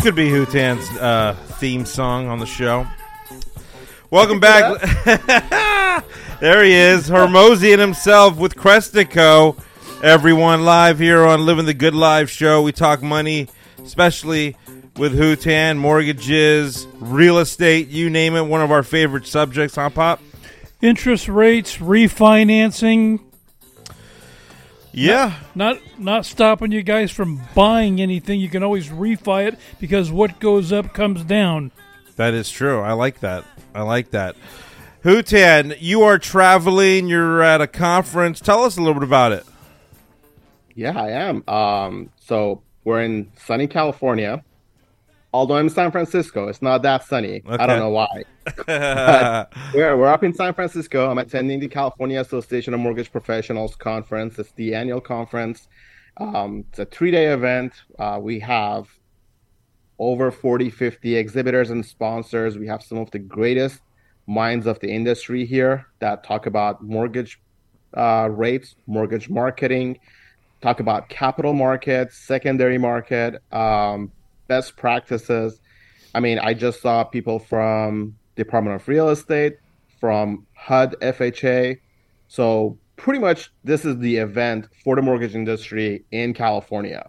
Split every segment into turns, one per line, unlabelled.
This could be Houtan's uh, theme song on the show. Welcome back. there he is, Hormozian himself with Crestico. Everyone live here on Living the Good Life show. We talk money, especially with Houtan, mortgages, real estate, you name it. One of our favorite subjects, huh, Pop?
Interest rates, refinancing,
Yeah.
not not stopping you guys from buying anything. You can always refi it because what goes up comes down.
That is true. I like that. I like that. Houtan, you are traveling. You're at a conference. Tell us a little bit about it.
Yeah, I am. Um, so we're in sunny California. Although I'm in San Francisco, it's not that sunny. I don't know why. We're, we're up in San Francisco. I'm attending the California Association of Mortgage Professionals conference. It's the annual conference. Um, it's a three day event. Uh, we have over 40, 50 exhibitors and sponsors. We have some of the greatest minds of the industry here that talk about mortgage uh, rates, mortgage marketing, talk about capital markets, secondary market, um, best practices. I mean, I just saw people from Department of Real Estate, from HUD, FHA. So pretty much this is the event for the mortgage industry in California.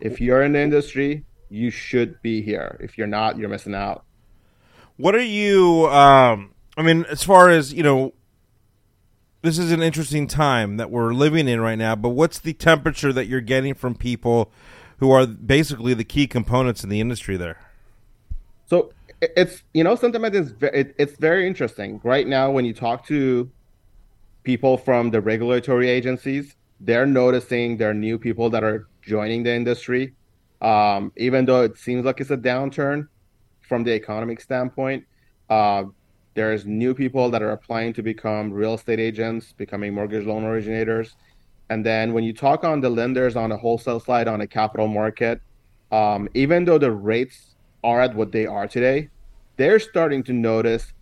If you're in the industry, you should be here. If you're not, you're missing out.
What are you? Um, I mean, as far as you know, this is an interesting time that we're living in right now. But what's the temperature that you're getting from people who are basically the key components in the industry? There.
So it's you know something that is it, it's very interesting right now when you talk to people from the regulatory agencies they're noticing there are new people that are joining the industry um, even though it seems like it's a downturn from the economic standpoint uh, there's new people that are applying to become real estate agents becoming mortgage loan originators and then when you talk on the lenders on a wholesale side on a capital market um, even though the rates are at what they are today, they're starting to notice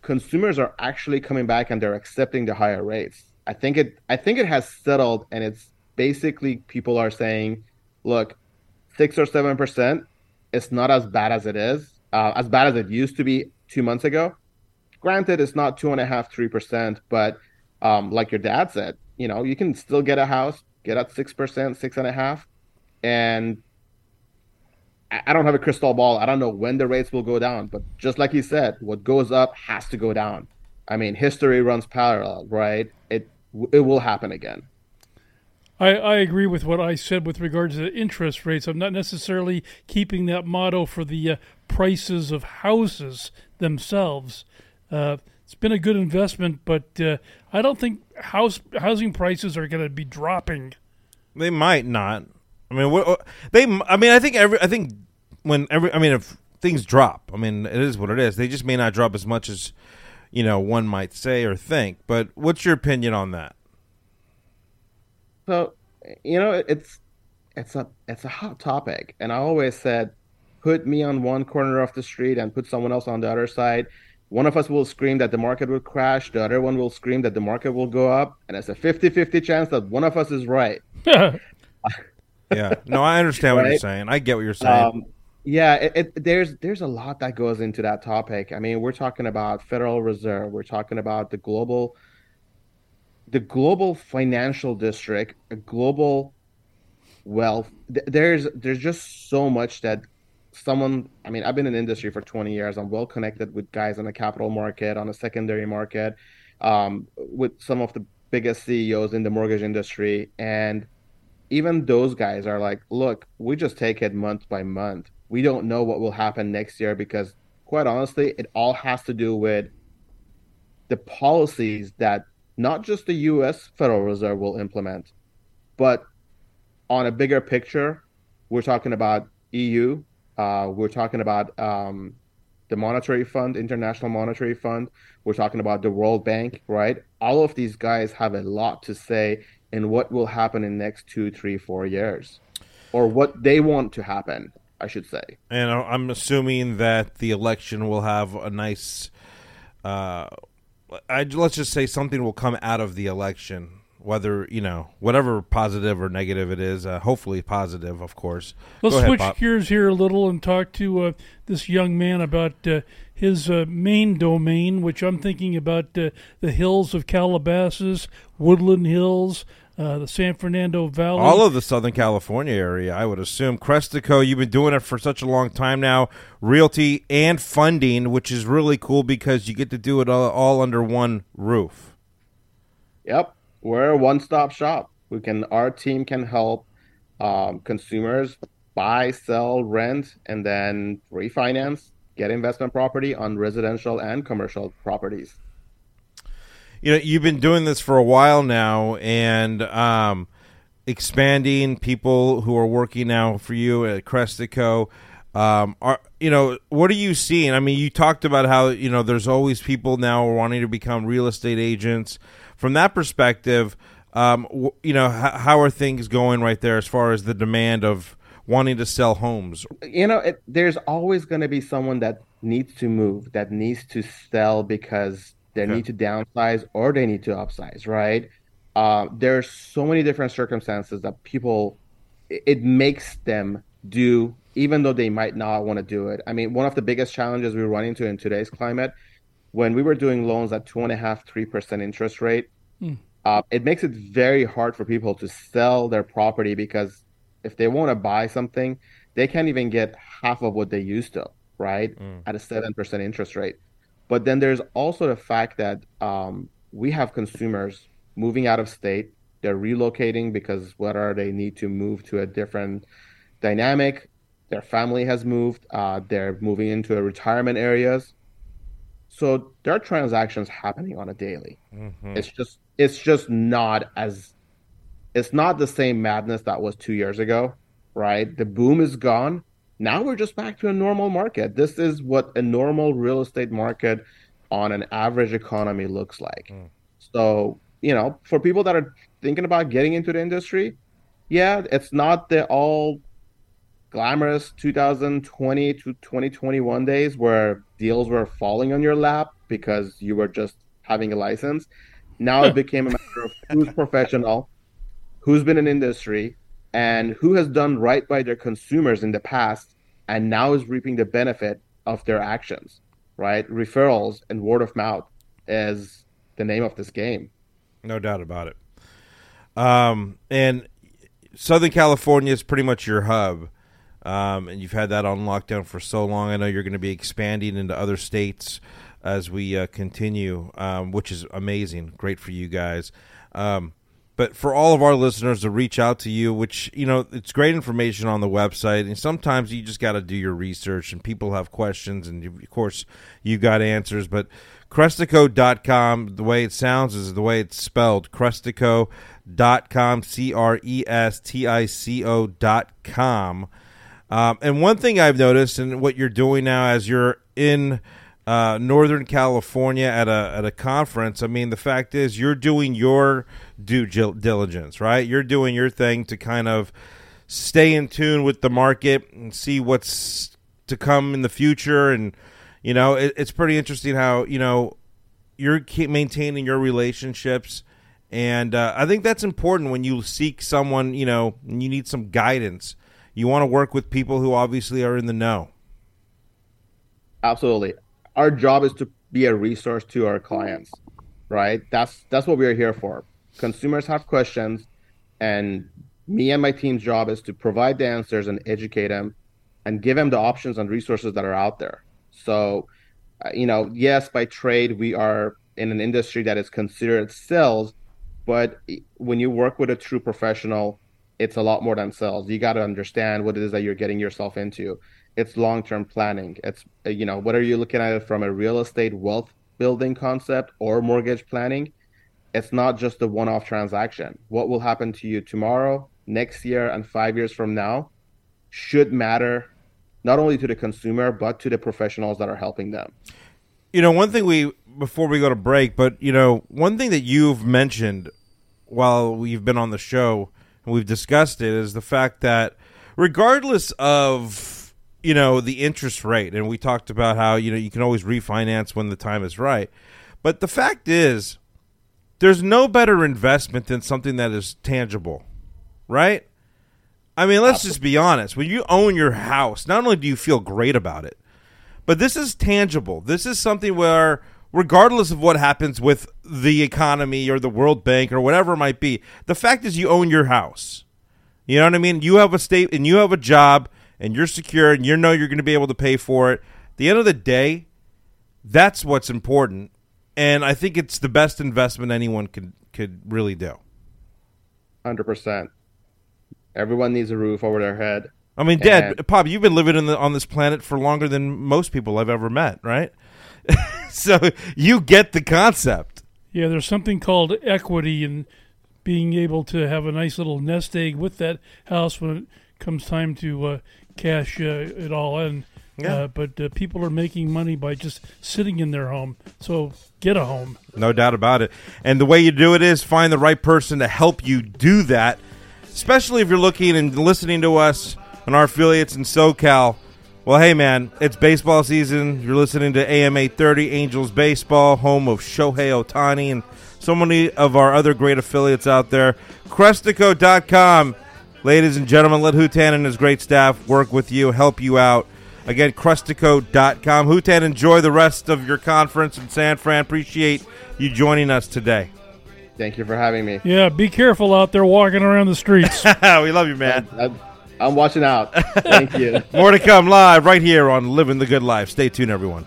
consumers are actually coming back and they're accepting the higher rates. I think it I think it has settled and it's basically people are saying, look, six or seven percent, it's not as bad as it is, uh, as bad as it used to be two months ago. Granted, it's not two and a half, three percent, but um, like your dad said, you know, you can still get a house, get at six percent, six and a half, and I don't have a crystal ball. I don't know when the rates will go down, but just like he said, what goes up has to go down. I mean, history runs parallel, right? It it will happen again.
I, I agree with what I said with regards to the interest rates. I'm not necessarily keeping that motto for the uh, prices of houses themselves. Uh, it's been a good investment, but uh, I don't think house housing prices are going to be dropping.
They might not. I mean, they. I mean, I think every. I think when every. I mean, if things drop, I mean, it is what it is. They just may not drop as much as you know one might say or think. But what's your opinion on that?
So, you know, it's it's a it's a hot topic, and I always said, put me on one corner of the street and put someone else on the other side. One of us will scream that the market will crash, the other one will scream that the market will go up, and it's a 50-50 chance that one of us is right.
Yeah. No, I understand what you're saying. I get what you're saying.
Um, yeah, it, it, there's there's a lot that goes into that topic. I mean, we're talking about Federal Reserve, we're talking about the global, the global financial district, a global wealth. Th- There's there's just so much that someone. I mean, I've been in industry for 20 years. I'm well connected with guys on the capital market, on the secondary market, um, with some of the biggest CEOs in the mortgage industry, and even those guys are like, look, we just take it month by month. We don't know what will happen next year because, quite honestly, it all has to do with the policies that not just the US Federal Reserve will implement, but on a bigger picture, we're talking about EU, uh, we're talking about um, the Monetary Fund, International Monetary Fund, we're talking about the World Bank, right? All of these guys have a lot to say in what will happen in the next two, three, four years, or what they want to happen, I should say.
and I'm assuming that the election will have a nice. Uh, I, let's just say something will come out of the election. Whether you know whatever positive or negative it is. Uh, hopefully positive, of course.
Let's
Go ahead,
switch
Bob.
gears here a little and talk to uh, this young man about uh, his uh, main domain, which I'm thinking about uh, the hills of Calabasas, Woodland Hills, uh, the San Fernando Valley.
All of the Southern California area, I would assume. Crestico, you've been doing it for such a long time now. Realty and funding, which is really cool because you get to do it all, all under one roof.
Yep, we're a one-stop shop. We can our team can help um, consumers buy, sell, rent, and then refinance, get investment property on residential and commercial properties.
You know, you've been doing this for a while now, and um, expanding people who are working now for you at Crestico. Um, are you know what are you seeing? I mean, you talked about how you know there's always people now wanting to become real estate agents. From that perspective, um, w- you know h- how are things going right there as far as the demand of wanting to sell homes?
you know, it, there's always going to be someone that needs to move, that needs to sell because they need to downsize or they need to upsize, right? Uh, there's so many different circumstances that people, it, it makes them do, even though they might not want to do it. I mean, one of the biggest challenges we run into in today's climate, when we were doing loans at two and a half, three percent interest rate, uh, it makes it very hard for people to sell their property because if they want to buy something, they can't even get half of what they used to, right? At a 7% interest rate. But then there's also the fact that um, we have consumers moving out of state. They're relocating because whether they need to move to a different dynamic, their family has moved, uh, they're moving into a retirement areas. So there are transactions happening on a daily. It's just it's just not as it's not the same madness that was two years ago, right? The boom is gone. Now we're just back to a normal market. This is what a normal real estate market on an average economy looks like. So, you know, for people that are thinking about getting into the industry, yeah, it's not the all glamorous 2020 to 2021 days where deals were falling on your lap because you were just having a license. Now it became a matter of who's professional, who's been in industry, and who has done right by their consumers in the past and now is reaping the benefit of their actions, right? Referrals and word of mouth is the name of this game.
No doubt about it. Um, and Southern California is pretty much your hub. Um, and you've had that on lockdown for so long. I know you're going to be expanding into other states as we uh, continue, um, which is amazing. Great for you guys. Um, but for all of our listeners to reach out to you, which, you know, it's great information on the website. And sometimes you just got to do your research and people have questions. And of course, you got answers. But Crestico.com, the way it sounds is the way it's spelled. Crestico.com, C R E S T I C O.com. Um, and one thing I've noticed, and what you're doing now as you're in uh, Northern California at a at a conference, I mean, the fact is you're doing your due diligence, right? You're doing your thing to kind of stay in tune with the market and see what's to come in the future. And you know, it, it's pretty interesting how you know you're maintaining your relationships. And uh, I think that's important when you seek someone, you know, you need some guidance. You want to work with people who obviously are in the know.
Absolutely. Our job is to be a resource to our clients, right? That's that's what we're here for. Consumers have questions and me and my team's job is to provide the answers and educate them and give them the options and resources that are out there. So, uh, you know, yes, by trade we are in an industry that is considered sales, but when you work with a true professional, it's a lot more than sales. You got to understand what it is that you're getting yourself into. It's long-term planning. It's uh, you know whether you're looking at it from a real estate wealth building concept or mortgage planning, it's not just a one-off transaction. What will happen to you tomorrow, next year, and five years from now should matter not only to the consumer but to the professionals that are helping them.
You know, one thing we before we go to break, but you know, one thing that you've mentioned while we've been on the show we've discussed it is the fact that regardless of you know the interest rate, and we talked about how you know you can always refinance when the time is right, but the fact is there's no better investment than something that is tangible, right? I mean, let's just be honest. When you own your house, not only do you feel great about it, but this is tangible. This is something where, regardless of what happens with the economy or the World Bank or whatever it might be, the fact is you own your house. You know what I mean? You have a state and you have a job and you're secure and you know you're going to be able to pay for it. At the end of the day, that's what's important. And I think it's the best investment anyone could could really do.
Hundred percent. Everyone needs a roof over their head.
I mean, Dad,
And-
Pop, you've been living in the, on this planet for longer than most people I've ever met, right? so you get the concept.
Yeah, there's something called equity and being able to have a nice little nest egg with that house when it comes time to uh, cash uh, it all in.
Yeah.
Uh, but uh, people are making money by just sitting in their home. So get a home.
No doubt about it. And the way you do it is find the right person to help you do that, especially if you're looking and listening to us and our affiliates in SoCal. Well, hey, man, it's baseball season. You're listening to AM 830 Angels Baseball, home of Shohei Ohtani and so many of our other great affiliates out there. Crestico.com. Ladies and gentlemen, let Houtan and his great staff work with you, help you out. Again, Crestico.com. Houtan, enjoy the rest of your conference in San Fran. Appreciate you joining us today.
Thank you for having me.
Yeah, be careful out there walking around the streets.
we love you, man.
I, I'm watching out. Thank you.
More to come live right here on Living the Good Life. Stay tuned, everyone.